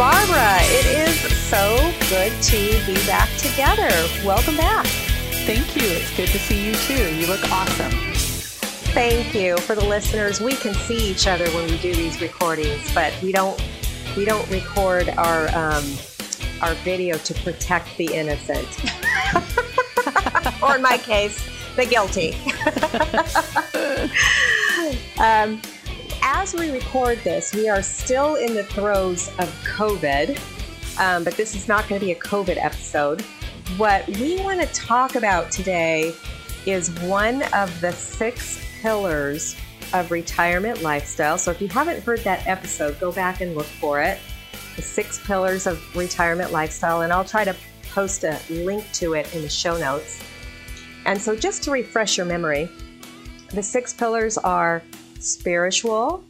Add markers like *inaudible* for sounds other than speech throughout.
Barbara, it is so good to be back together. Welcome back. Thank you. It's good to see you too. You look awesome. Thank you. For the listeners, we can see each other when we do these recordings, but we don't we don't record our um, our video to protect the innocent, *laughs* or in my case, the guilty. *laughs* um, as we record this, we are still in the throes of COVID, um, but this is not going to be a COVID episode. What we want to talk about today is one of the six pillars of retirement lifestyle. So if you haven't heard that episode, go back and look for it. The six pillars of retirement lifestyle, and I'll try to post a link to it in the show notes. And so, just to refresh your memory, the six pillars are spiritual,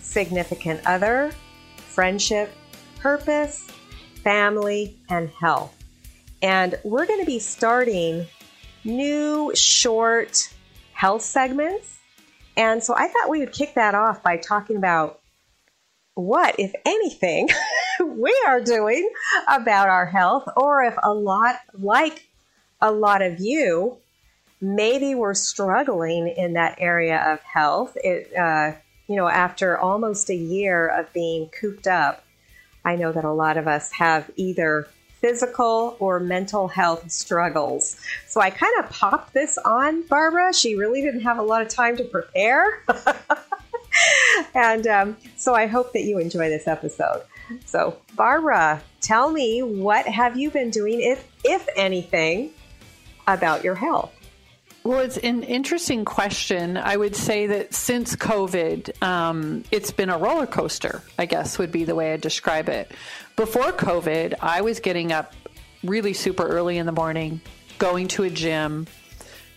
significant other, friendship, purpose, family, and health. And we're going to be starting new short health segments. And so I thought we would kick that off by talking about what, if anything, *laughs* we are doing about our health, or if a lot, like a lot of you, maybe we're struggling in that area of health. It, uh, you know, after almost a year of being cooped up, I know that a lot of us have either physical or mental health struggles. So I kind of popped this on Barbara. She really didn't have a lot of time to prepare. *laughs* and um, so I hope that you enjoy this episode. So, Barbara, tell me what have you been doing, if if anything, about your health? Well, it's an interesting question. I would say that since COVID, um, it's been a roller coaster, I guess would be the way I describe it. Before COVID, I was getting up really super early in the morning, going to a gym,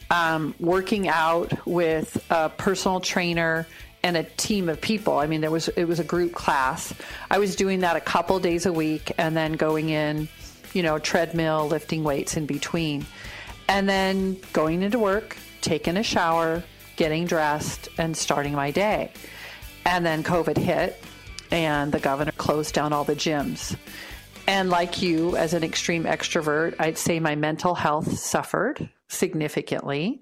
um, working out with a personal trainer and a team of people. I mean, there was it was a group class. I was doing that a couple days a week, and then going in, you know, treadmill, lifting weights in between and then going into work, taking a shower, getting dressed, and starting my day. And then COVID hit, and the governor closed down all the gyms. And like you, as an extreme extrovert, I'd say my mental health suffered significantly.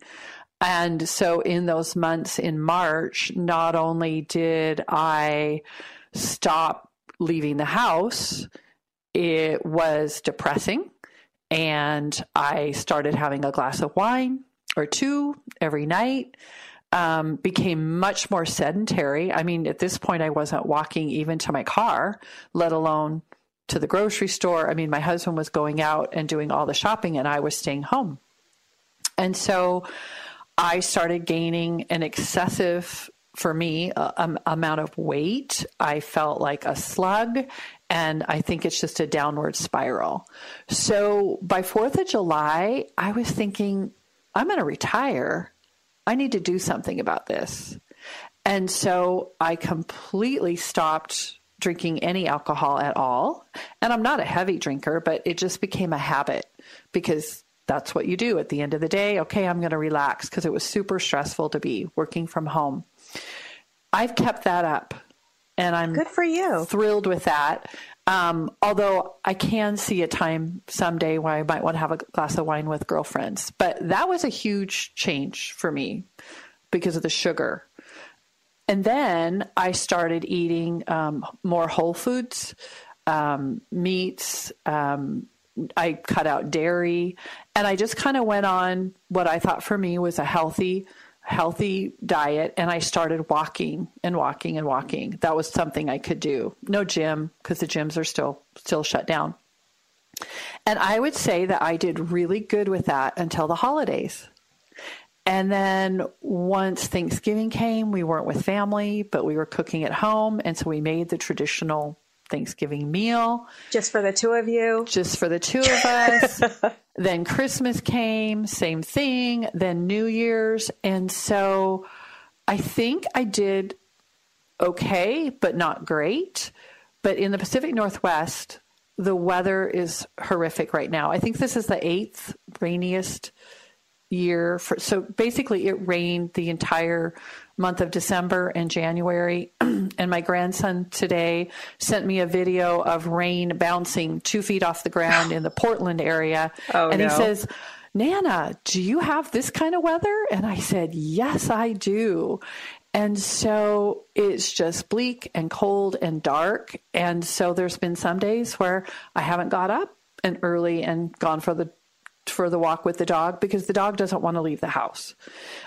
And so, in those months in March, not only did I stop leaving the house, it was depressing and I started having a glass of wine or two every night. Um, became much more sedentary. I mean, at this point, I wasn't walking even to my car, let alone to the grocery store. I mean, my husband was going out and doing all the shopping, and I was staying home. And so I started gaining an excessive, for me, uh, um, amount of weight. I felt like a slug, and I think it's just a downward spiral. So by 4th of July, I was thinking, I'm going to retire. I need to do something about this. And so I completely stopped drinking any alcohol at all. And I'm not a heavy drinker, but it just became a habit because that's what you do at the end of the day. Okay, I'm going to relax because it was super stressful to be working from home. I've kept that up and I'm good for you. Thrilled with that. Um, although I can see a time someday where I might want to have a glass of wine with girlfriends, but that was a huge change for me because of the sugar. And then I started eating um, more whole foods, um, meats. Um, I cut out dairy, and I just kind of went on what I thought for me was a healthy healthy diet and I started walking and walking and walking. That was something I could do. No gym because the gyms are still still shut down. And I would say that I did really good with that until the holidays. And then once Thanksgiving came, we weren't with family, but we were cooking at home. And so we made the traditional Thanksgiving meal. Just for the two of you? Just for the two of us. *laughs* then Christmas came, same thing. Then New Year's. And so I think I did okay, but not great. But in the Pacific Northwest, the weather is horrific right now. I think this is the eighth rainiest year. For, so basically, it rained the entire month of December and January. *clears throat* and my grandson today sent me a video of rain bouncing two feet off the ground in the Portland area. *gasps* Oh, and no. he says, Nana, do you have this kind of weather? And I said, Yes, I do. And so it's just bleak and cold and dark. And so there's been some days where I haven't got up and early and gone for the for the walk with the dog because the dog doesn't want to leave the house.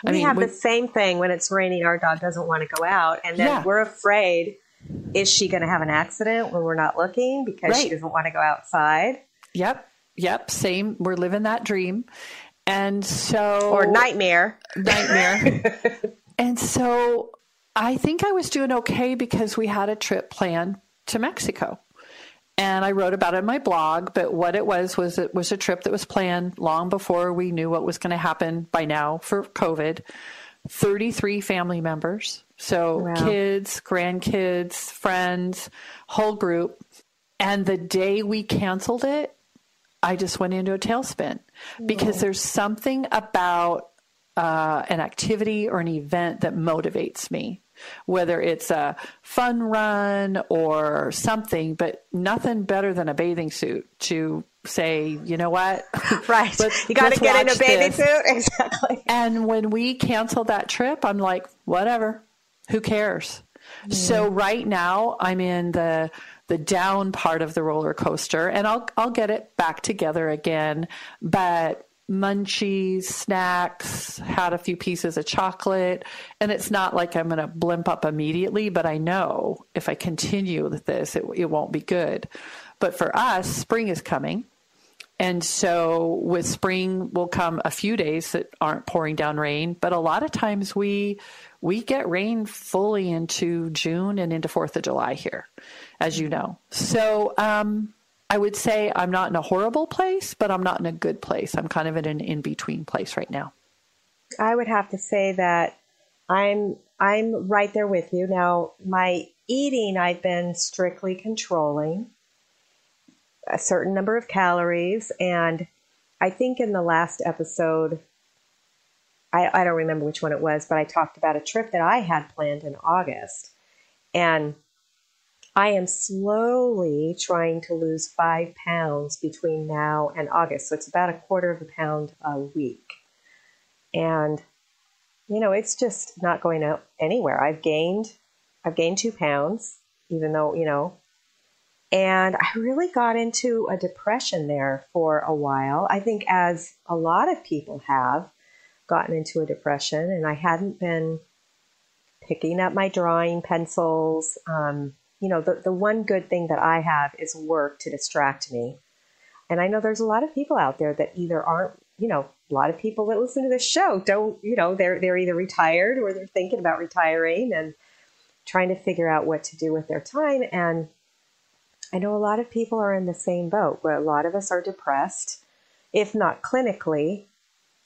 I we mean, have we, the same thing when it's raining. Our dog doesn't want to go out, and then yeah. we're afraid: is she going to have an accident when we're not looking because right. she doesn't want to go outside? Yep, yep. Same. We're living that dream, and so or nightmare, nightmare. *laughs* and so I think I was doing okay because we had a trip planned to Mexico and I wrote about it in my blog. But what it was was it was a trip that was planned long before we knew what was going to happen by now for COVID. 33 family members. So wow. kids, grandkids, friends, whole group. And the day we canceled it, I just went into a tailspin because there's something about uh, an activity or an event that motivates me whether it's a fun run or something, but nothing better than a bathing suit to say, you know what? *laughs* Right. you got to get in a bathing suit. *laughs* Exactly. And when we canceled that trip, I'm like, whatever. Who cares? Mm. So right now I'm in the the down part of the roller coaster and I'll I'll get it back together again, but munchies, snacks, had a few pieces of chocolate. And it's not like I'm going to blimp up immediately, but I know if I continue with this, it, it won't be good. But for us, spring is coming. And so with spring will come a few days that aren't pouring down rain, but a lot of times we we get rain fully into June and into 4th of July here, as you know. So um, I would say I'm not in a horrible place, but I'm not in a good place. I'm kind of in an in between place right now. I would have to say that I'm I'm right there with you. Now, my eating I've been strictly controlling a certain number of calories and I think in the last episode I, I don't remember which one it was, but I talked about a trip that I had planned in August. And I am slowly trying to lose five pounds between now and August. So it's about a quarter of a pound a week. And, you know, it's just not going out anywhere. I've gained, I've gained two pounds, even though, you know, and I really got into a depression there for a while. I think, as a lot of people have gotten into a depression, and I hadn't been picking up my drawing pencils. Um, you know, the, the one good thing that I have is work to distract me. And I know there's a lot of people out there that either aren't, you know, a lot of people that listen to this show don't, you know, they're they're either retired or they're thinking about retiring and trying to figure out what to do with their time. And I know a lot of people are in the same boat where a lot of us are depressed, if not clinically,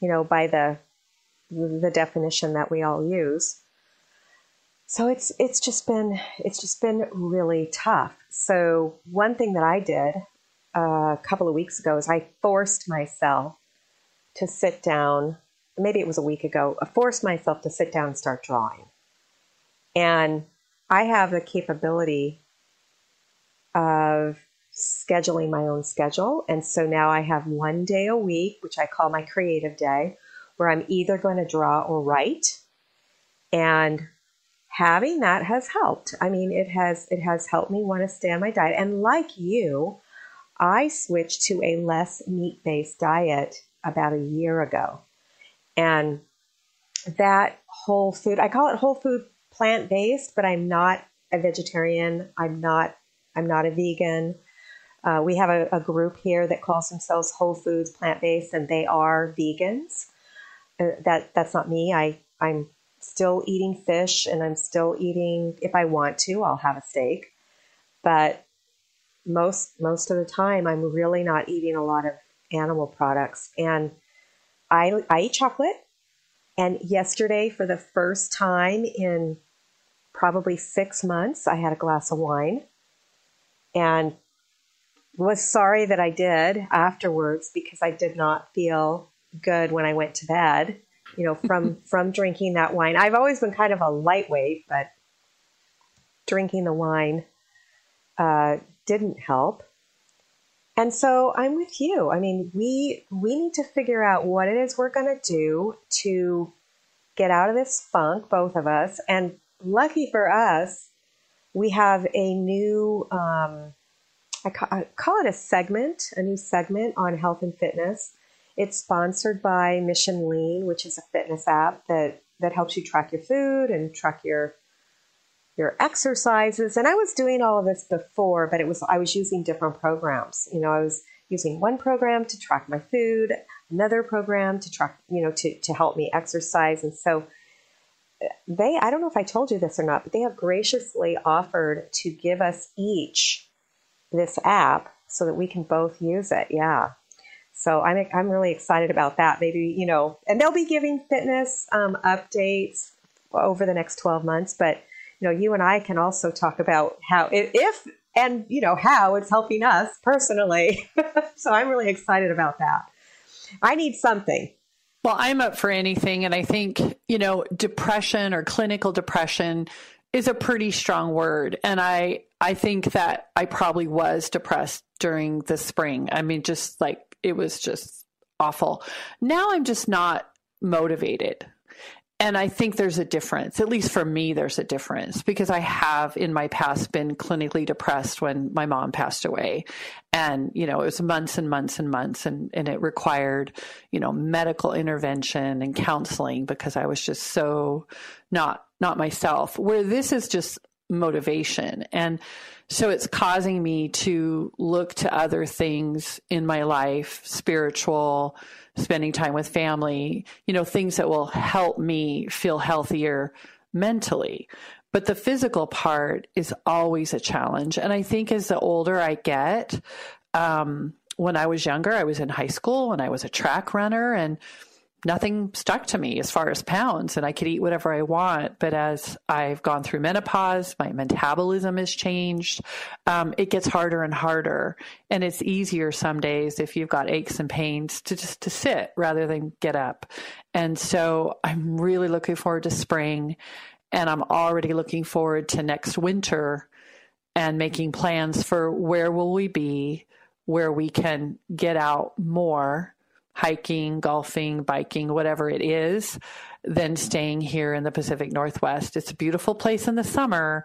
you know, by the the definition that we all use so it's it's just been it's just been really tough. So one thing that I did uh, a couple of weeks ago is I forced myself to sit down. Maybe it was a week ago. I forced myself to sit down and start drawing. And I have the capability of scheduling my own schedule. And so now I have one day a week, which I call my creative day, where I'm either going to draw or write. And having that has helped. I mean, it has it has helped me want to stay on my diet. And like you, I switched to a less meat-based diet about a year ago. And that whole food, I call it whole food plant-based, but I'm not a vegetarian. I'm not I'm not a vegan. Uh, we have a, a, group here that calls themselves Whole Foods Plant Based, and they are vegans. Uh, that that's not me. I I'm still eating fish and I'm still eating if I want to, I'll have a steak. But most most of the time I'm really not eating a lot of animal products. And I I eat chocolate. And yesterday for the first time in probably 6 months I had a glass of wine. And was sorry that I did afterwards because I did not feel good when I went to bed, you know, from *laughs* from drinking that wine. I've always been kind of a lightweight, but drinking the wine uh, didn't help. And so I'm with you. I mean, we we need to figure out what it is we're going to do to get out of this funk, both of us. And lucky for us, we have a new um, I, ca- I call it a segment, a new segment on health and fitness. It's sponsored by Mission Lean, which is a fitness app that that helps you track your food and track your your exercises. And I was doing all of this before, but it was I was using different programs. You know, I was using one program to track my food, another program to track, you know, to, to help me exercise. And so uh, they, I don't know if I told you this or not, but they have graciously offered to give us each this app so that we can both use it. Yeah. So I'm, I'm really excited about that. Maybe, you know, and they'll be giving fitness um, updates over the next 12 months, but you know, you and I can also talk about how, if and you know how it's helping us personally. *laughs* so I'm really excited about that. I need something. Well, I'm up for anything, and I think you know, depression or clinical depression is a pretty strong word, and I I think that I probably was depressed during the spring. I mean, just like it was just awful. Now I'm just not motivated and I think there's a difference, at least for me, there's a difference because I have in my past been clinically depressed when my mom passed away. And, you know, it was months and months and months and, and it required, you know, medical intervention and counseling because I was just so not, not myself. Where this is just motivation. And so it's causing me to look to other things in my life, spiritual, spending time with family, you know, things that will help me feel healthier mentally. But the physical part is always a challenge. And I think as the older I get, um, when I was younger, I was in high school and I was a track runner and nothing stuck to me as far as pounds and I could eat whatever I want. But as I've gone through menopause, my metabolism has changed. Um, it gets harder and harder. And it's easier some days if you've got aches and pains to just to sit rather than get up. And so I'm really looking forward to spring and I'm already looking forward to next winter and making plans for where will we be, where we can get out more hiking, golfing, biking, whatever it is, than staying here in the Pacific Northwest. It's a beautiful place in the summer,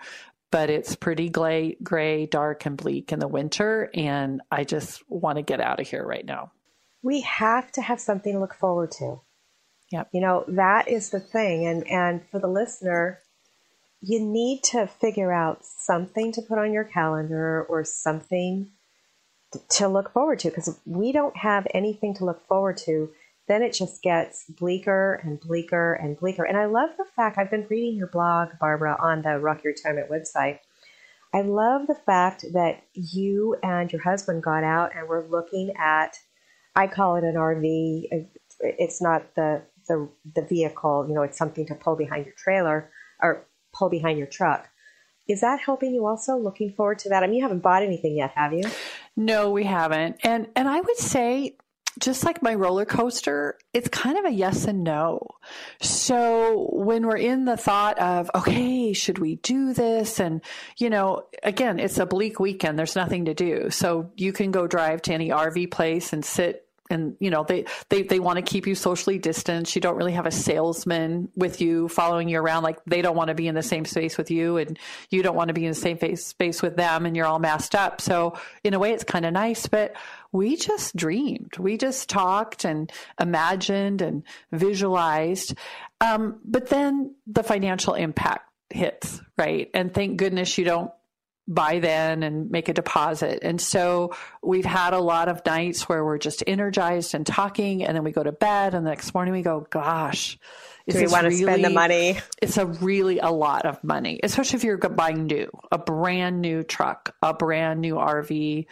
but it's pretty gray, gray, dark, and bleak in the winter. And I just want to get out of here right now. We have to have something to look forward to. Yep. You know, that is the thing. And, and for the listener, you need to figure out something to put on your calendar or something to look forward to because we don't have anything to look forward to, then it just gets bleaker and bleaker and bleaker. And I love the fact I've been reading your blog, Barbara, on the Rock Your Retirement website. I love the fact that you and your husband got out and were looking at, I call it an RV. It's not the, the, the vehicle, you know, it's something to pull behind your trailer or pull behind your truck. Is that helping you also? Looking forward to that? I mean, you haven't bought anything yet, have you? No, we haven't. And and I would say just like my roller coaster, it's kind of a yes and no. So when we're in the thought of, okay, should we do this? And, you know, again, it's a bleak weekend. There's nothing to do. So you can go drive to any RV place and sit and you know they they they want to keep you socially distanced you don't really have a salesman with you following you around. Like they don't want to be in the same space with you and you don't want to be in the same face, space with them and you're all masked up. So in a way it's kind of nice but we just dreamed. We just talked and imagined and visualized. Um, but then the financial impact hits right? And thank goodness you don't buy then and make a deposit. And so we've had a lot of nights where we're just energized and talking, and then we go to bed, and the next morning we go, gosh. Do we want to really, spend the money? It's a really a lot of money, especially if you're buying new, a brand new truck, a brand new RV,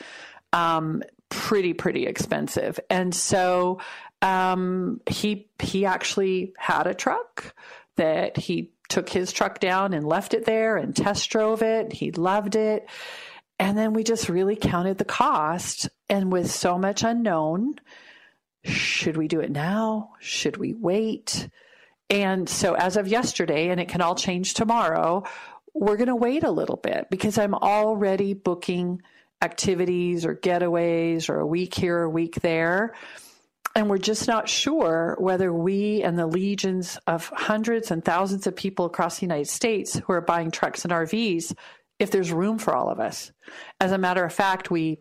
um, pretty pretty expensive. And so um, he he actually had a truck that he took his truck down and left it there and test drove it. He loved it. And then we just really counted the cost. And with so much unknown, should we do it now? Should we wait? And so, as of yesterday, and it can all change tomorrow, we're going to wait a little bit because I'm already booking activities or getaways or a week here, a week there. And we're just not sure whether we and the legions of hundreds and thousands of people across the United States who are buying trucks and RVs, if there's room for all of us. As a matter of fact, we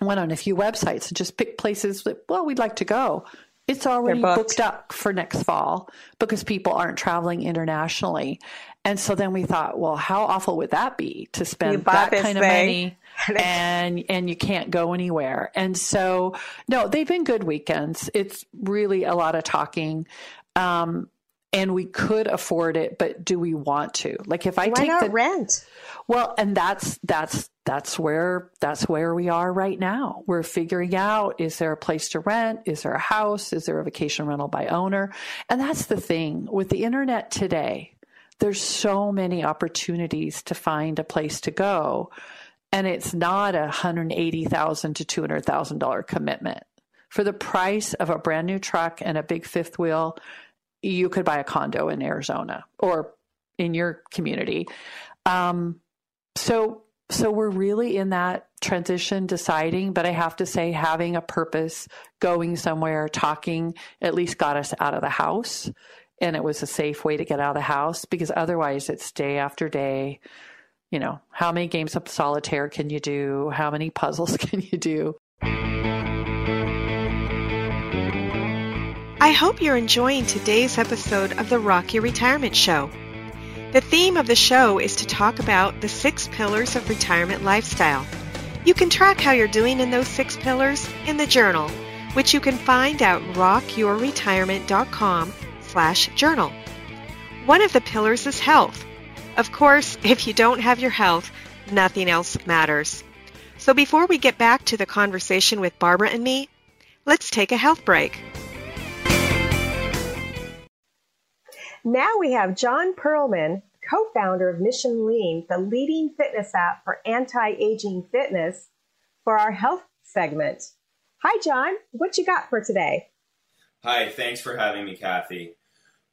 went on a few websites and just picked places that, well, we'd like to go. It's already booked. booked up for next fall because people aren't traveling internationally. And so then we thought, well, how awful would that be to spend that kind of money *laughs* and and you can't go anywhere. And so no, they've been good weekends. It's really a lot of talking. Um, and we could afford it, but do we want to? Like if I Why take not the rent. Well, and that's that's that's where that's where we are right now. We're figuring out is there a place to rent? Is there a house? Is there a vacation rental by owner? And that's the thing with the internet today. There's so many opportunities to find a place to go, and it's not a 180,000 to two hundred thousand dollar commitment for the price of a brand new truck and a big fifth wheel you could buy a condo in Arizona or in your community. Um, so so we're really in that transition deciding but i have to say having a purpose going somewhere talking at least got us out of the house and it was a safe way to get out of the house because otherwise it's day after day you know how many games of solitaire can you do how many puzzles *laughs* can you do I hope you're enjoying today's episode of the Rock Your Retirement Show. The theme of the show is to talk about the six pillars of retirement lifestyle. You can track how you're doing in those six pillars in the journal, which you can find at rockyourretirement.com slash journal. One of the pillars is health. Of course, *laughs* if you don't have your health, nothing else matters. So before we get back to the conversation with Barbara and me, let's take a health break. Now we have John Perlman, co founder of Mission Lean, the leading fitness app for anti aging fitness, for our health segment. Hi, John. What you got for today? Hi, thanks for having me, Kathy.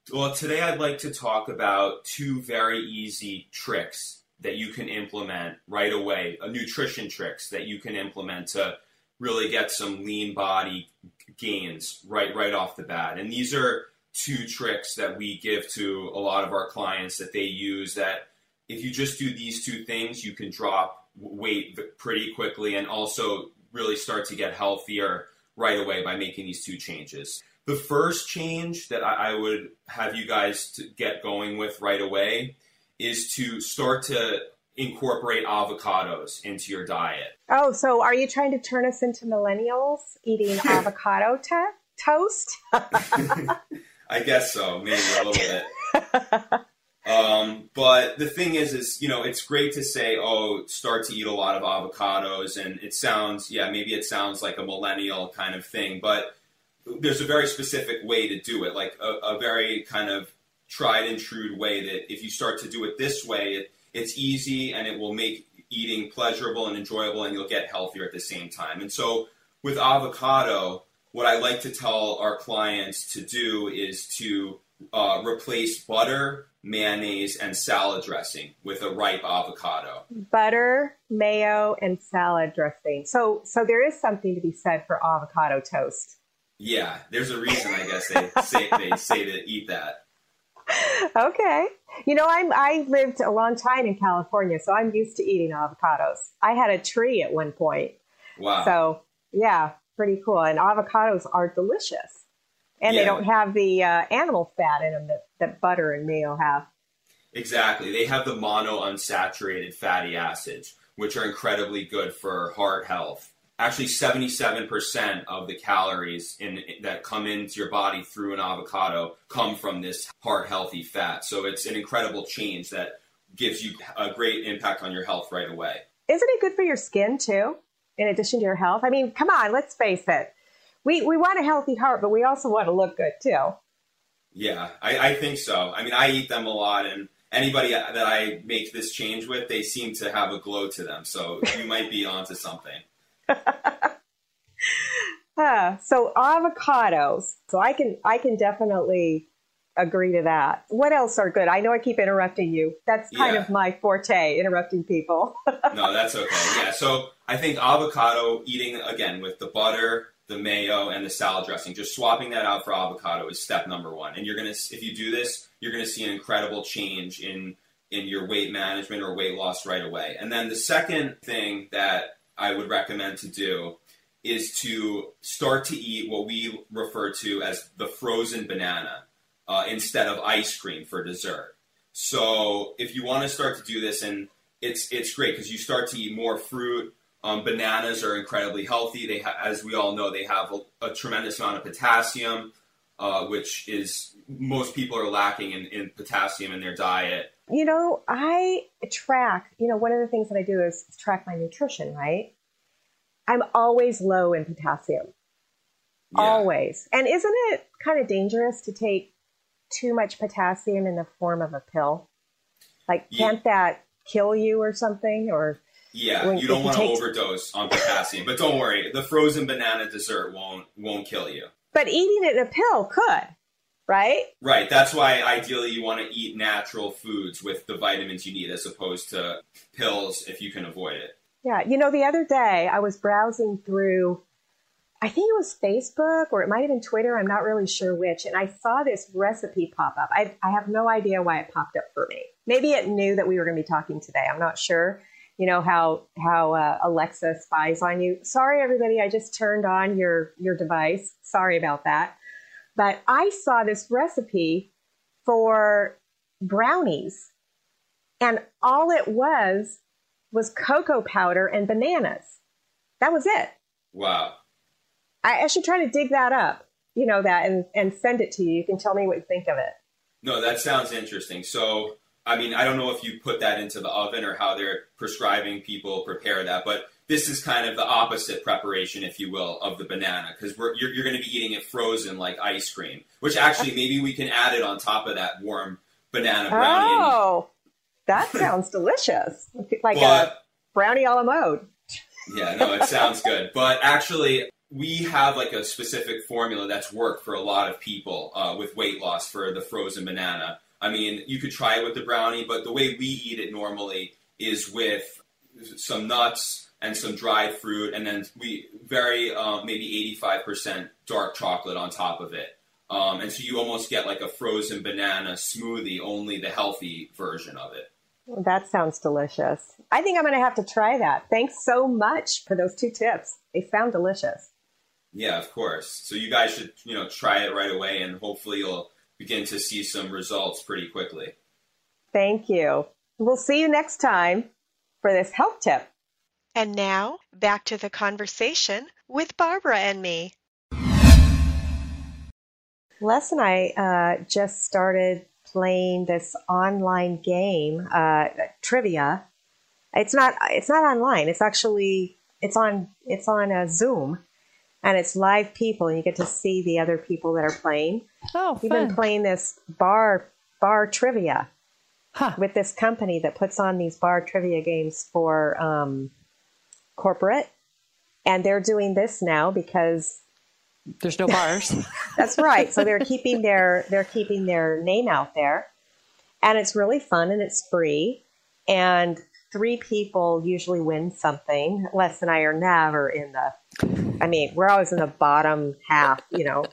Well, today I'd like to talk about two very easy tricks that you can implement right away, a nutrition tricks that you can implement to really get some lean body gains right right off the bat. And these are two tricks that we give to a lot of our clients that they use that if you just do these two things, you can drop weight pretty quickly and also really start to get healthier right away by making these two changes. The first change that I, would have you guys to get going with right away is to start to incorporate avocados into your diet. Oh, so are you trying to turn us into millennials eating *laughs* avocado to- toast? *laughs* I guess so, maybe a little bit. um, but the thing is, is you know, it's great to say, oh, start to eat a lot of avocados, and it sounds, yeah, maybe it sounds like a millennial kind of thing, but there's a very specific way to do it, like a, a very kind of tried and true way that if you start to do it this way, it, it's easy and it will make eating pleasurable and enjoyable, and you'll get healthier at the same time. And so with avocado what I like to tell our clients to do is to uh, replace butter, mayonnaise, and salad dressing with a ripe avocado. Butter, mayo, and salad dressing. So, so there is something to be said for avocado toast. Yeah, there's a reason I guess they say they say to eat that. *laughs* Okay, you know I'm I lived a long time in California, so I'm used to eating avocados. I had a tree at one point. Wow. So yeah, pretty cool. And avocados are delicious. And yeah. they don't have the uh, animal fat in them that, that butter and mayo have. Exactly. They have the monounsaturated fatty acids, which are incredibly good for heart health. Actually, 77% of the calories in, that come into your body through an avocado come from this heart healthy fat. So it's an incredible change that gives you a great impact on your health right away. Isn't it good for your skin too? in addition to your health? I mean, come on, let's face it. We, we want a healthy heart, but we also want to look good too. Yeah, I, I think so. I mean, I eat them a lot, and anybody that I make this change with, they seem to have a glow to them. So you might be *laughs* onto something. *laughs* Uh, so avocados. So I can I can definitely agree to that. What else are good? I know I keep interrupting you. That's kind Yeah. of my forte, interrupting people. *laughs* no, that's okay. Yeah, so I think avocado eating again with the butter, the mayo, and the salad dressing, just swapping that out for avocado is step number one. And you're gonna, if you do this, you're gonna see an incredible change in in your weight management or weight loss right away. And then the second thing that I would recommend to do is to start to eat what we refer to as the frozen banana uh, instead of ice cream for dessert. So if you want to start to do this, and it's it's great because you start to eat more fruit. Um, bananas are incredibly healthy. They, ha- as we all know, they have a, a tremendous amount of potassium, uh, which is most people are lacking in, in potassium in their diet. You know, I track, you know, one of the things that I do is track my nutrition, right? I'm always low in potassium. Yeah. Always. And isn't it kind of dangerous to take too much potassium in the form of a pill? Like, Yeah. can't that kill you or something? Or Yeah, When- you don't want to take- overdose on potassium, but don't worry, the frozen banana dessert won't won't kill you. but eating it in a pill could, right? Right. That's why ideally you want to eat natural foods with the vitamins you need as opposed to pills if you can avoid it. Yeah. You know, the other day I was browsing through, I think it was Facebook or it might have been Twitter. I'm not really sure which. And I saw this recipe pop up. I, I have no idea why it popped up for me. Maybe it knew that we were going to be talking today. I'm not sure. You know how how uh, Alexa spies on you. Sorry, everybody. I just turned on your your device. Sorry about that. But I saw this recipe for brownies, and all it was was cocoa powder and bananas. That was it. Wow. I, I should try to dig that up, you know, that and, and send it to you. You can tell me what you think of it. No, that sounds interesting. So, I mean, I don't know if you put that into the oven or how they're prescribing people prepare that, but this is kind of the opposite preparation, if you will, of the banana because you're, you're going to be eating it frozen like ice cream, which actually maybe we can add it on top of that warm banana brownie. Oh, that sounds delicious. Like a brownie a la mode. Yeah, no, it sounds good. But actually, we have like a specific formula that's worked for a lot of people uh, with weight loss for the frozen banana. I mean, you could try it with the brownie, but the way we eat it normally is with some nuts and some dried fruit, and then we very uh, maybe 85% dark chocolate on top of it. Um, and so you almost get like a frozen banana smoothie, only the healthy version of it. That sounds delicious. I think I'm going to have to try that. Thanks so much for those two tips. They sound delicious. Yeah, of course. So you guys should, you know, try it right away, and hopefully you'll begin to see some results pretty quickly. Thank you. We'll see you next time for this health tip. And now, back to the conversation with Barbara and me. Les and I uh, just started playing this online game, uh, trivia. It's not. It's not online. It's actually. It's on. It's on a Zoom, and it's live people, and you get to see the other people that are playing. Oh, We've fun. been playing this bar bar trivia Huh. with this company that puts on these bar trivia games for um, corporate, and they're doing this now because There's no bars. *laughs* that's right. So they're keeping their they're keeping their name out there, and it's really fun and it's free. And three people usually win something. Les and I are never in the. I mean, we're always in the bottom half, you know.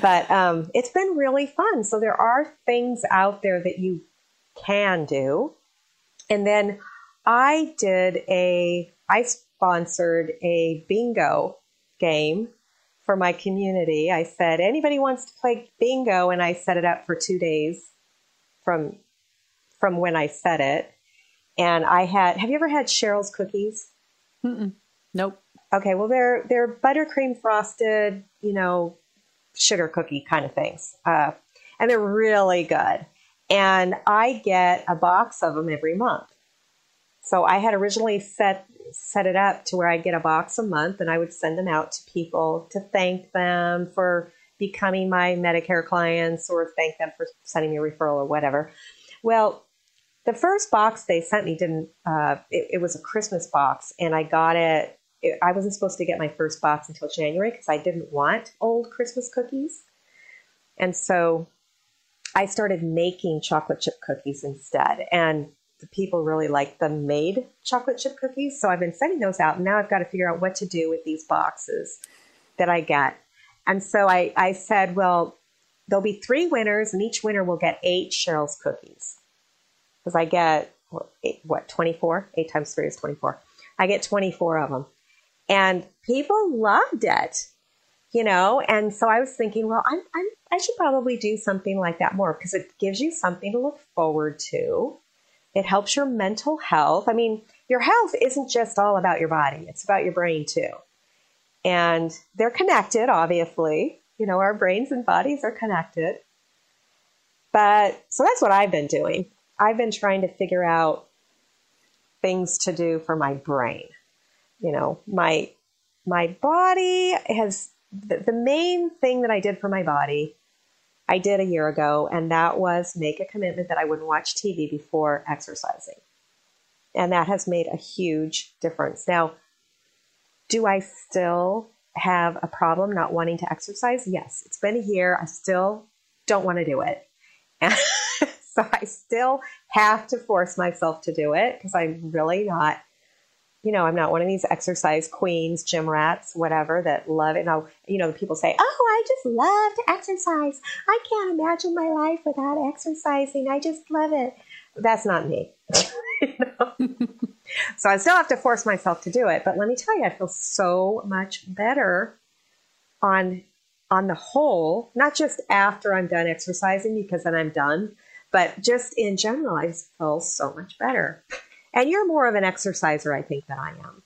But um, it's been really fun. So there are things out there that you can do. And then I did a. I sponsored a bingo game for my community. I said, anybody wants to play bingo, and I set it up for two days from from when I set it. And I had, have you ever had Cheryl's cookies? nope. Okay, well they're they're buttercream frosted, you know, sugar cookie kind of things, uh, and they're really good. And I get a box of them every month. So I had originally set set it up to where I'd get a box a month, and I would send them out to people to thank them for becoming my Medicare clients or thank them for sending me a referral or whatever. Well, the first box they sent me didn't. Uh, it, it was a Christmas box, and I got it. it, I wasn't supposed to get my first box until January because I didn't want old Christmas cookies. And so I started making chocolate chip cookies instead. And people really like the made chocolate chip cookies. So I've been sending those out. And now I've got to figure out what to do with these boxes that I get. And so I, I said, well, there'll be three winners, and each winner will get eight Cheryl's cookies. Because I get, eight, what, 24? Eight times three is 24. I get 24 of them. And people loved it, you know? And so I was thinking, well, I'm, I'm, I should probably do something like that more because it gives you something to look forward to. It helps your mental health. I mean, your health isn't just all about your body, it's about your brain too. And they're connected, obviously. You know, our brains and bodies are connected. But so that's what I've been doing. I've been trying to figure out things to do for my brain. You know, my my body has the, the main thing that I did for my body I did a year ago, and that was make a commitment that I wouldn't watch TV before exercising. And that has made a huge difference. Now, do I still have a problem not wanting to exercise? Yes. It's been a year. I still don't want to do it. And *laughs* so I still have to force myself to do it because I'm really not, you know, I'm not one of these exercise queens, gym rats, whatever, that love it. Now, you know, people say, oh, I just love to exercise. I can't imagine my life without exercising. I just love it. That's not me. *laughs* *laughs* so I still have to force myself to do it. But let me tell you, I feel so much better on on the whole, not just after I'm done exercising because then I'm done, but just in general, I just feel so much better. *laughs* And you're more of an exerciser, I think, than I am.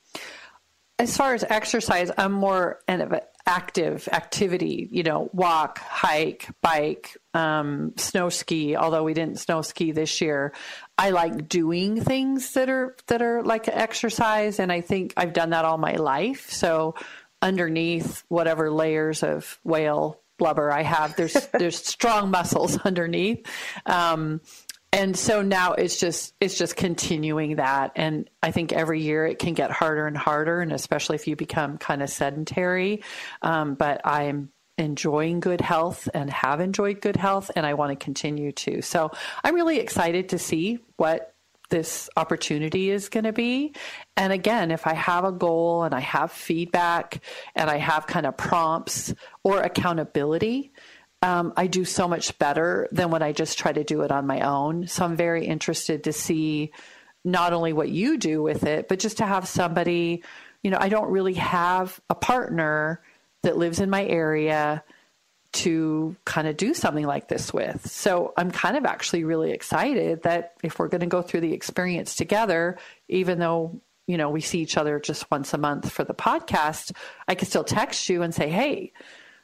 As far as exercise, I'm more of an active activity, you know, walk, hike, bike, um, snow ski, although we didn't snow ski this year. I like doing things that are that are like exercise and I think I've done that all my life. So underneath whatever layers of whale blubber I have, there's *laughs* there's strong muscles *laughs* underneath. Um, and so now it's just it's just continuing that. And i think every year it can get harder and harder and especially if you become kind of sedentary. Um, but i'm enjoying good health and have enjoyed good health and i want to continue to. So i'm really excited to see what this opportunity is going to be. And again, if I have a goal and I have feedback and I have kind of prompts or accountability, um, I do so much better than when I just try to do it on my own. So I'm very interested to see not only what you do with it, but just to have somebody, you know, I don't really have a partner that lives in my area to kind of do something like this with. So I'm kind of actually really excited that if we're going to go through the experience together, even though, you know, we see each other just once a month for the podcast, I can still text you and say, hey,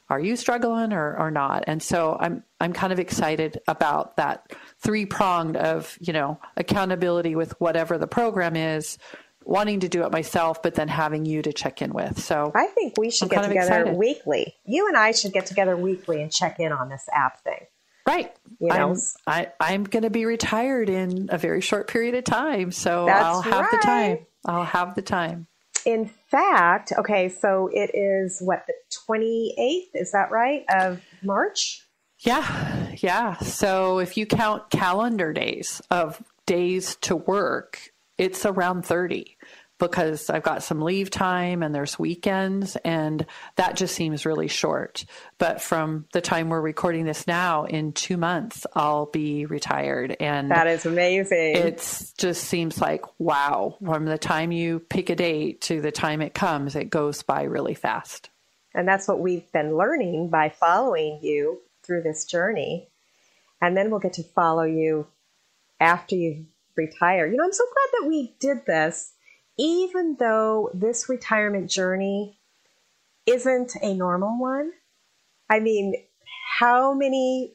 are you struggling or, or not? And so I'm I'm kind of excited about that three pronged of you know accountability with whatever the program is, wanting to do it myself, but then having you to check in with. So I think we should I'm get together weekly. You and I should get together weekly and check in on this app thing. Right. You know? I'm, I, I'm going to be retired in a very short period of time. So That's I'll have right. the time. I'll have the time in fact, okay, so it is what the 28th, is that right, of March? Yeah, yeah. So if you count calendar days of days to work, it's around 30 because I've got some leave time and there's weekends, and that just seems really short. But from the time we're recording this now, in two months, I'll be retired. And that is amazing. It just seems like, wow, from the time you pick a date to the time it comes, it goes by really fast. And that's what we've been learning by following you through this journey. And then we'll get to follow you after you retire. You know, I'm so glad that we did this even though this retirement journey isn't a normal one, I mean, how many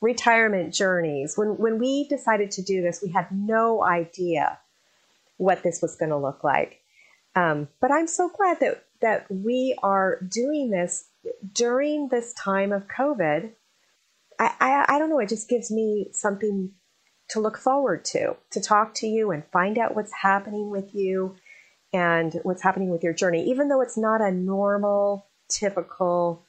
retirement journeys? When when we decided to do this we had no idea what this was going to look like. Um, but i'm so glad that that we are doing this during this time of covid. I, I i don't know it just gives me something to look forward to, to talk to you and find out what's happening with you and what's happening with your journey, even though it's not a normal, typical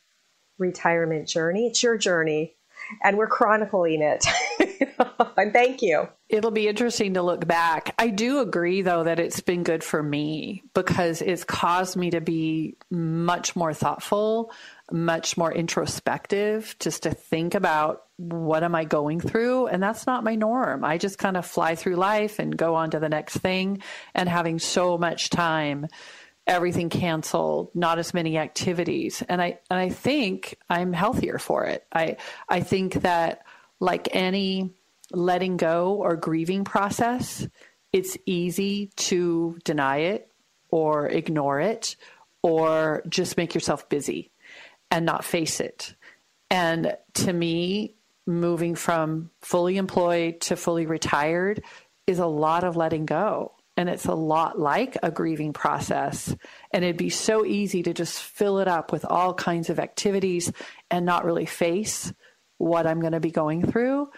retirement journey. It's your journey, and we're chronicling it. *laughs* and thank you. It'll be interesting to look back. I do agree, though, that it's been good for me because it's caused me to be much more thoughtful, much more introspective, just to think about what am I going through? And that's not my norm. I just kind of fly through life and go on to the next thing and having so much time everything canceled, not as many activities. And I and I think I'm healthier for it. I I think that like any letting go or grieving process, it's easy to deny it or ignore it or just make yourself busy and not face it. And to me, moving from fully employed to fully retired is a lot of letting go and it's a lot like a grieving process. And it'd be so easy to just fill it up with all kinds of activities and not really face what I'm going to be going through.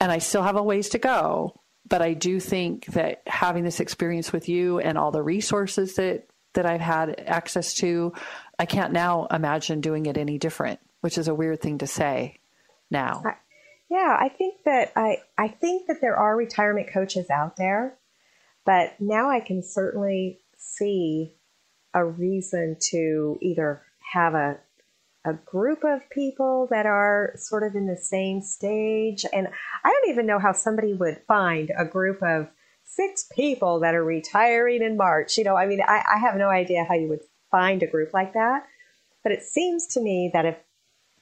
And I still have a ways to go. But I do think that having this experience with you and all the resources that, that I've had access to, I can't now imagine doing it any different, which is a weird thing to say now. I, yeah, I think that I, I think that there are retirement coaches out there but now I can certainly see a reason to either have a a group of people that are sort of in the same stage. And I don't even know how somebody would find a group of six people that are retiring in March. You know, I mean, I, I have no idea how you would find a group like that. But it seems to me that if,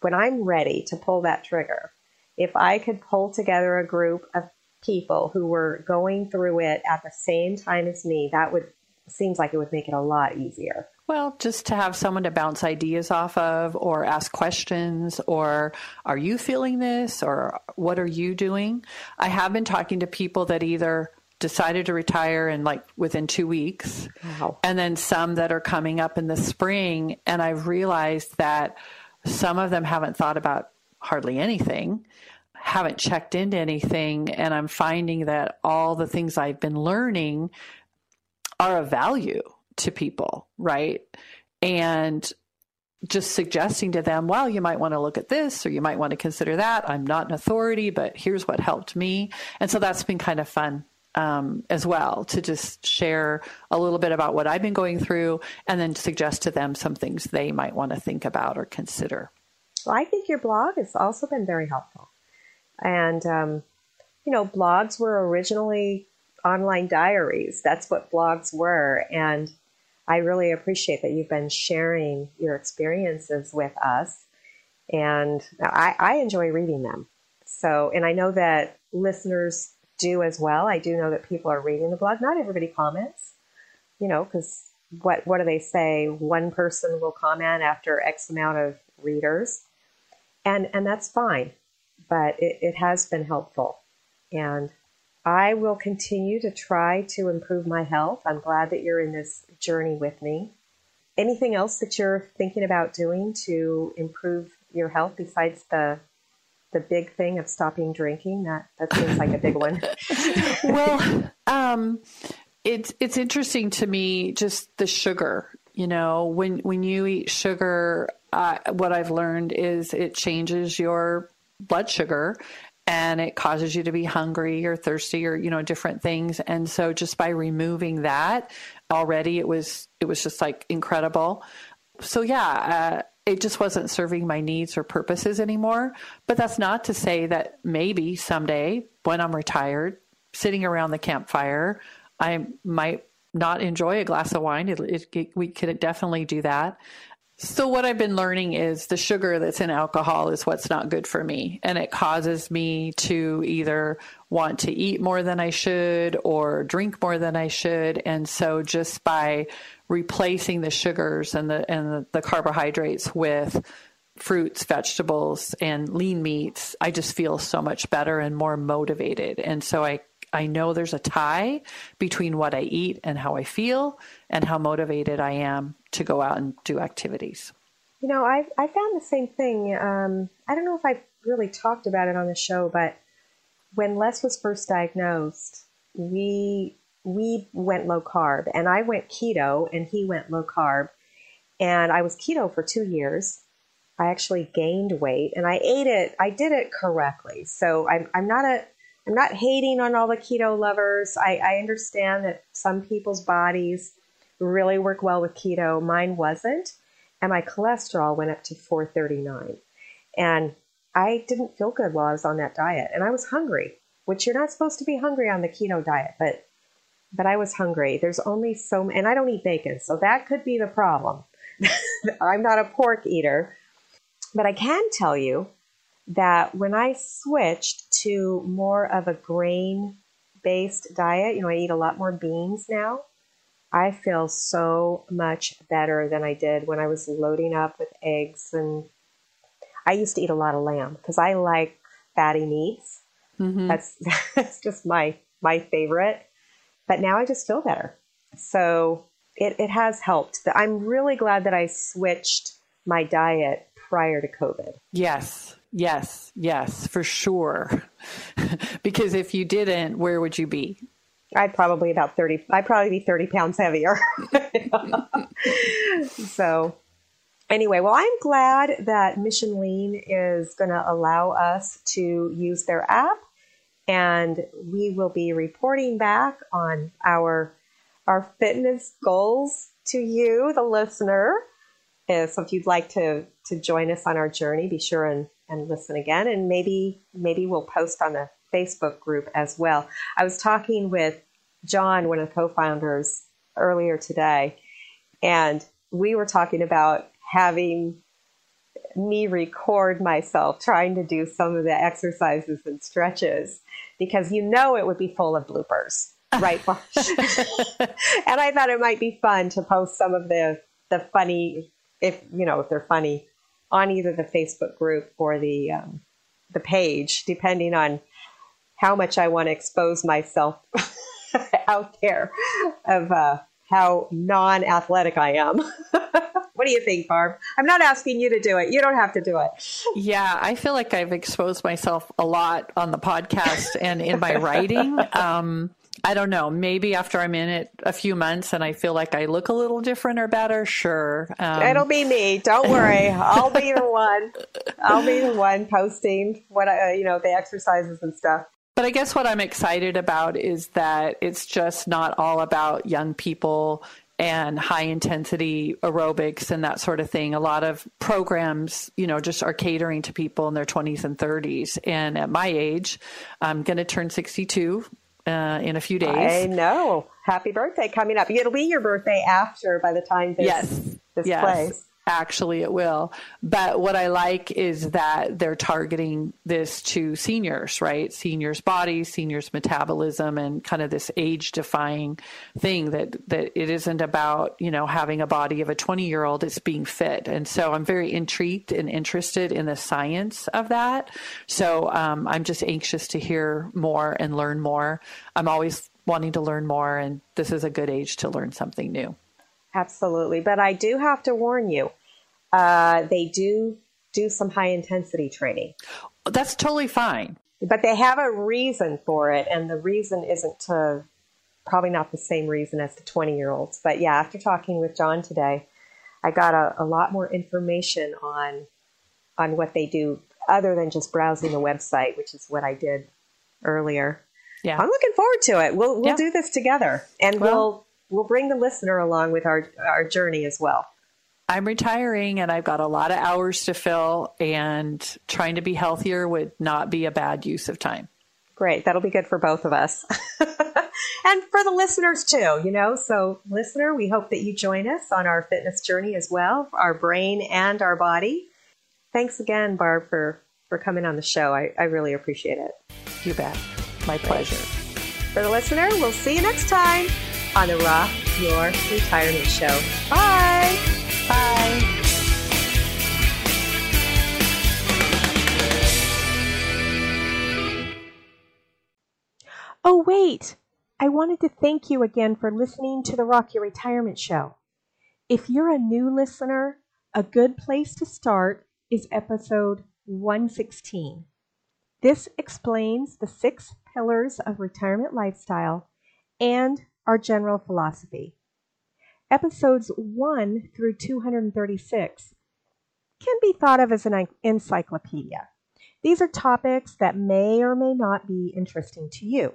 when I'm ready to pull that trigger, if I could pull together a group of people who were going through it at the same time as me, that would seems like it would make it a lot easier. Well, just to have someone to bounce ideas off of or ask questions or are you feeling this or what are you doing? I have been talking to people that either decided to retire in like within 2 weeks wow. and then some that are coming up in the spring and I've realized that some of them haven't thought about hardly anything haven't checked into anything and I'm finding that all the things I've been learning are of value to people, right? And just suggesting to them, well, you might want to look at this or you might want to consider that. I'm not an authority, but here's what helped me. And so that's been kind of fun um, as well to just share a little bit about what I've been going through and then suggest to them some things they might want to think about or consider. Well, I think your blog has also been very helpful. And, um, you know, blogs were originally online diaries. That's what blogs were. And I really appreciate that you've been sharing your experiences with us. And I, I enjoy reading them. So, and I know that listeners do as well. I do know that people are reading the blog. Not everybody comments, you know, because what what do they say? One person will comment after X amount of readers, and and that's fine but it, it has been helpful. And I will continue to try to improve my health. I'm glad that you're in this journey with me. Anything else that you're thinking about doing to improve your health besides the the big thing of stopping drinking? That that seems like a big one. *laughs* well, um, it's it's interesting to me just the sugar. You know, when when you eat sugar, uh, what I've learned is it changes your blood sugar and it causes you to be hungry or thirsty or you know different things and so just by removing that already it was it was just like incredible so yeah uh, it just wasn't serving my needs or purposes anymore. But that's not to say that maybe someday when i'm retired sitting around the campfire i might not enjoy a glass of wine. It, it, we could definitely do that so, what I've been learning is the sugar that's in alcohol is what's not good for me. And it causes me to either want to eat more than I should or drink more than I should. And so, just by replacing the sugars and the, and the, carbohydrates with fruits, vegetables, and lean meats, I just feel so much better and more motivated. And so, I I know there's a tie between what I eat and how I feel and how motivated I am to go out and do activities. You know, I I found the same thing. Um, I don't know if I've really talked about it on the show, but when Les was first diagnosed, we we went low carb, and I went keto, and he went low carb. And I was keto for two years. I actually gained weight, and I ate it. I did it correctly. So I'm, I'm not a I'm not hating on all the keto lovers. I, I understand that some people's bodies really work well with keto. Mine wasn't, and my cholesterol went up to 439. And I didn't feel good while I was on that diet, and I was hungry, which you're not supposed to be hungry on the keto diet, but but I was hungry. There's only so, and I don't eat bacon, so that could be the problem. *laughs* I'm not a pork eater, but I can tell you that when I switched to more of a grain based diet, you know, I eat a lot more beans now. I feel so much better than I did when I was loading up with eggs and I used to eat a lot of lamb because I like fatty meats. Mm-hmm. That's *laughs* that's just my my favorite. But now I just feel better. So it, it has helped. I'm really glad that I switched my diet prior to COVID. Yes, yes, yes, for sure. *laughs* because if you didn't, where would you be? I'd probably about 30, I'd probably be 30 pounds heavier. *laughs* so anyway, well, I'm glad that Mission Lean is going to allow us to use their app, and we will be reporting back on our our fitness goals to you, the listener. So if you'd like to to join us on our journey, be sure and, and listen again, and maybe maybe we'll post on the Facebook group as well. I was talking with John, one of the co-founders, earlier today, and we were talking about having me record myself trying to do some of the exercises and stretches because you know it would be full of bloopers *laughs* right and i thought it might be fun to post some of the the funny if you know if they're funny on either the facebook group or the um, the page depending on how much i want to expose myself *laughs* out there of uh, how non-athletic i am *laughs* What do you think, Barb? I'm not asking you to do it. You don't have to do it. Yeah, I feel like I've exposed myself a lot on the podcast and in my writing. *laughs* Um, I don't know. Maybe after I'm in it a few months and I feel like I look a little different or better, sure. Um, It'll be me. Don't worry. I'll be the *laughs* one. I'll be the one posting what I, you know, the exercises and stuff. But I guess what I'm excited about is that it's just not all about young people and high intensity aerobics and that sort of thing. A lot of programs, you know, just are catering to people in their 20s and 30s. And at my age, I'm going to turn 62 uh, in a few days. I know. Happy birthday coming up. It'll be your birthday after by the time this, yes. this yes. plays. Actually, it will. But what I like is that they're targeting this to seniors, right? Seniors' bodies, seniors' metabolism, and kind of this age-defying thing that that it isn't about you know having a body of a 20-year-old. It's being fit, and so I'm very intrigued and interested in the science of that. So um, I'm just anxious to hear more and learn more. I'm always wanting to learn more, and this is a good age to learn something new. Absolutely. But I do have to warn you, uh, they do do some high intensity training. That's totally fine. But they have a reason for it, and the reason isn't to probably not the same reason as the 20 year olds. But yeah, after talking with John today, I got a, a lot more information on on what they do other than just browsing the website, which is what I did earlier. Yeah. I'm looking forward to it. We'll we'll yeah. do this together and well, we'll we'll bring the listener along with our our journey as well. I'm retiring and I've got a lot of hours to fill and trying to be healthier would not be a bad use of time. Great. That'll be good for both of us. *laughs* and for the listeners too, you know. So, listener, we hope that you join us on our fitness journey as well, our brain and our body. Thanks again, Barb, for, for coming on the show. I, I really appreciate it. You bet. My pleasure. For the listener, we'll see you next time on the Rock Your Retirement Show. Bye. Bye. Oh, wait. I wanted to thank you again for listening to the Rock Your Retirement Show. If you're a new listener, a good place to start is episode 116. This explains the six pillars of retirement lifestyle and our general philosophy. Episodes 1 through 236 can be thought of as an encyclopedia. These are topics that may or may not be interesting to you.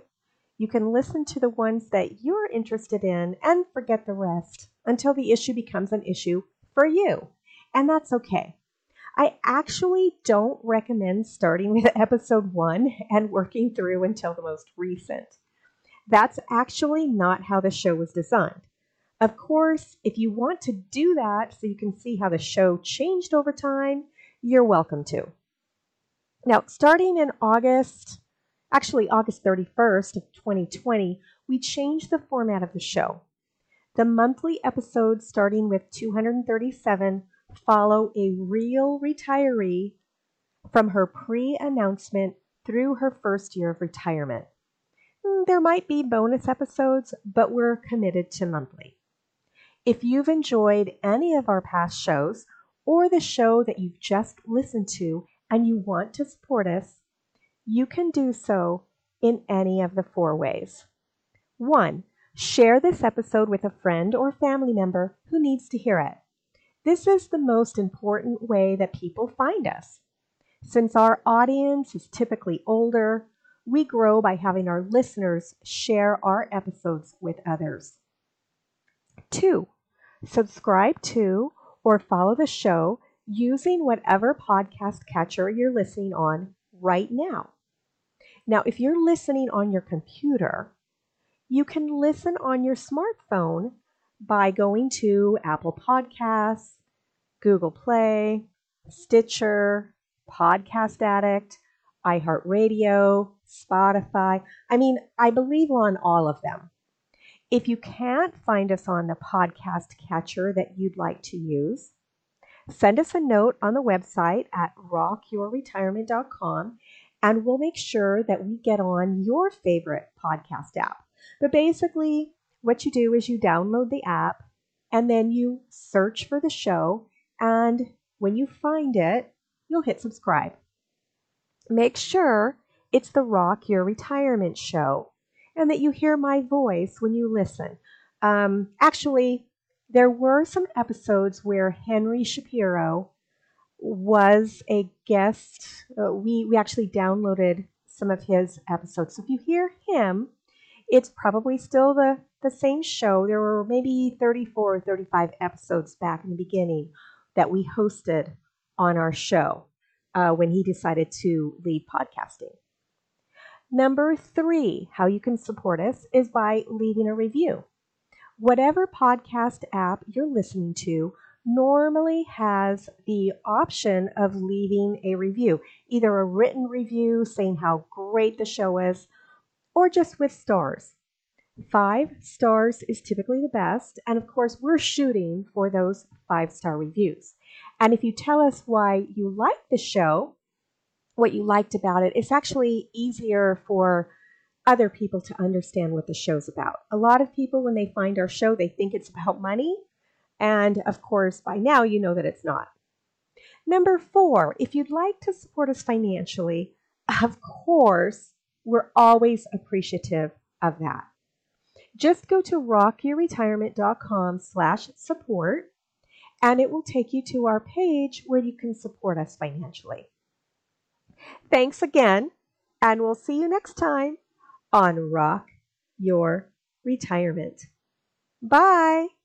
You can listen to the ones that you're interested in and forget the rest until the issue becomes an issue for you. And that's okay. I actually don't recommend starting *laughs* with episode one and working through until the most recent. That's actually not how the show was designed. Of course, if you want to do that so you can see how the show changed over time, you're welcome to. Now, starting in August, actually August 31st of 2020, we changed the format of the show. The monthly episodes starting with 237 follow a real retiree from her pre-announcement through her first year of retirement. Hmm, there might be bonus episodes, but we're committed to monthly. If you've enjoyed any of our past shows or the show that you've just listened to and you want to support us, you can do so in any of the four ways. One, share this episode with a friend or family member who needs to hear it. This is the most important way that people find us. Since our audience is typically older, we grow by having our listeners share our episodes with others. Two, subscribe to or follow the show using whatever podcast catcher you're listening on right now. Now, if you're listening on your computer, you can listen on your smartphone by going to Apple Podcasts, Google Play, Stitcher, Podcast Addict, iHeartRadio, Spotify. I mean, I believe on all of them. If you can't find us on the podcast catcher that you'd like to use, send us a note on the website at rockyourretirement.com and we'll make sure that we get on your favorite podcast app. But basically, what you do is you download the app and then you search for the show. And when you find it, you'll hit subscribe. Make sure it's the Rock Your Retirement Show and that you hear my voice when you listen. Um, actually, there were some episodes where Henry Shapiro was a guest. Uh, we, we actually downloaded some of his episodes. So if you hear him, it's probably still the, the same show. There were maybe 34 or 35 episodes back in the beginning that we hosted on our show uh, when he decided to leave podcasting. Number three, how you can support us is by leaving a review. Whatever podcast app you're listening to normally has the option of leaving a review, either a written review saying how great the show is, or just with stars. Five stars is typically the best, and of course, we're shooting for those five star reviews. And if you tell us why you like the show, what you liked about it, it's actually easier for other people to understand what the show's about. A lot of people, when they find our show, they think it's about money. And of course, by now, you know that it's not. Number four, if you'd like to support us financially, of course, we're always appreciative of that. Just go to rockyourretirement.com slash support and it will take you to our page where you can support us financially. Thanks again, and we'll see you next time on Rock Your Retirement. Bye.